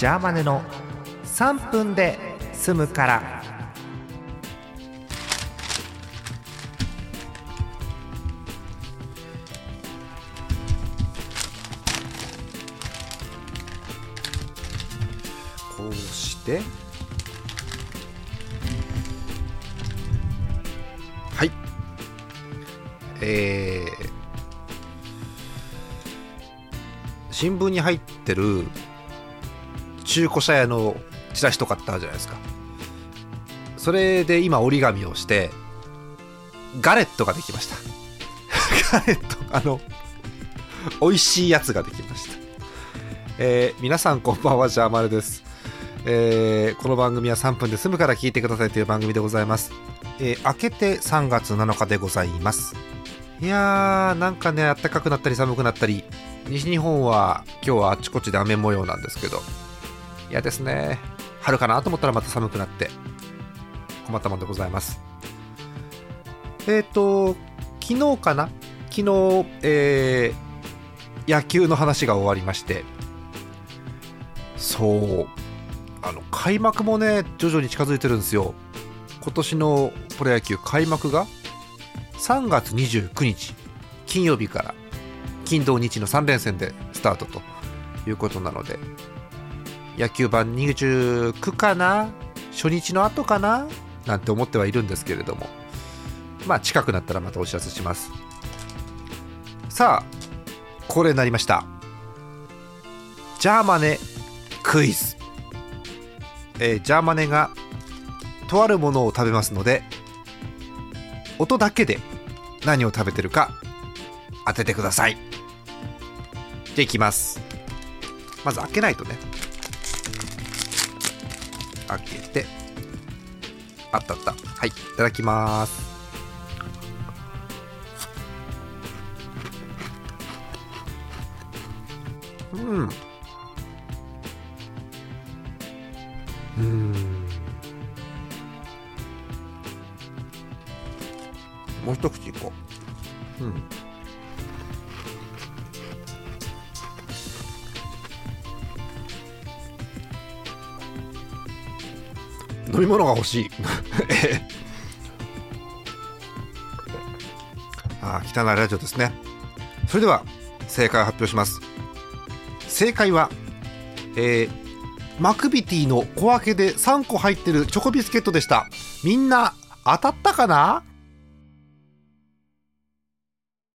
ジャーマネの3分で済むから。こうして。はい。えー新聞に入ってる中古車屋のチラシとかってあるじゃないですか。それで今折り紙をしてガレットができました。ガレットあの美味しいやつができました。えー皆さんこんばんはジャーマルです。えーこの番組は3分で済むから聞いてくださいという番組でございます、えー明けて3月7日でございます。いやーなんかね暖かくなったり寒くなったり西日本は今日はあちこちで雨模様なんですけど。嫌ですね。春かなと思ったらまた寒くなって困ったもんでございます。えっ、と昨日かな？昨日、えー野球の話が終わりましてそうあの開幕もね徐々に近づいてるんですよ。今年のプロ野球開幕が3月29日金曜日から金土日の3連戦でスタートということなので野球盤29かな初日の後かななんて思ってはいるんですけれども。まあ近くなったらまたお知らせします。さあ恒例になりました。ジャーマネクイズ、えージャーマネがとあるものを食べますので音だけで何を食べてるか当ててください。じゃあいきます。まず開けないとね。開けて。あったあった。はいいただきます。うん。うん。もう一口いこう。うん。飲み物が欲しい。え あー汚いラジオですね。それでは正解を発表します。正解はえーマクビティの小分けで3個入ってるチョコビスケットでした。みんな当たったかな？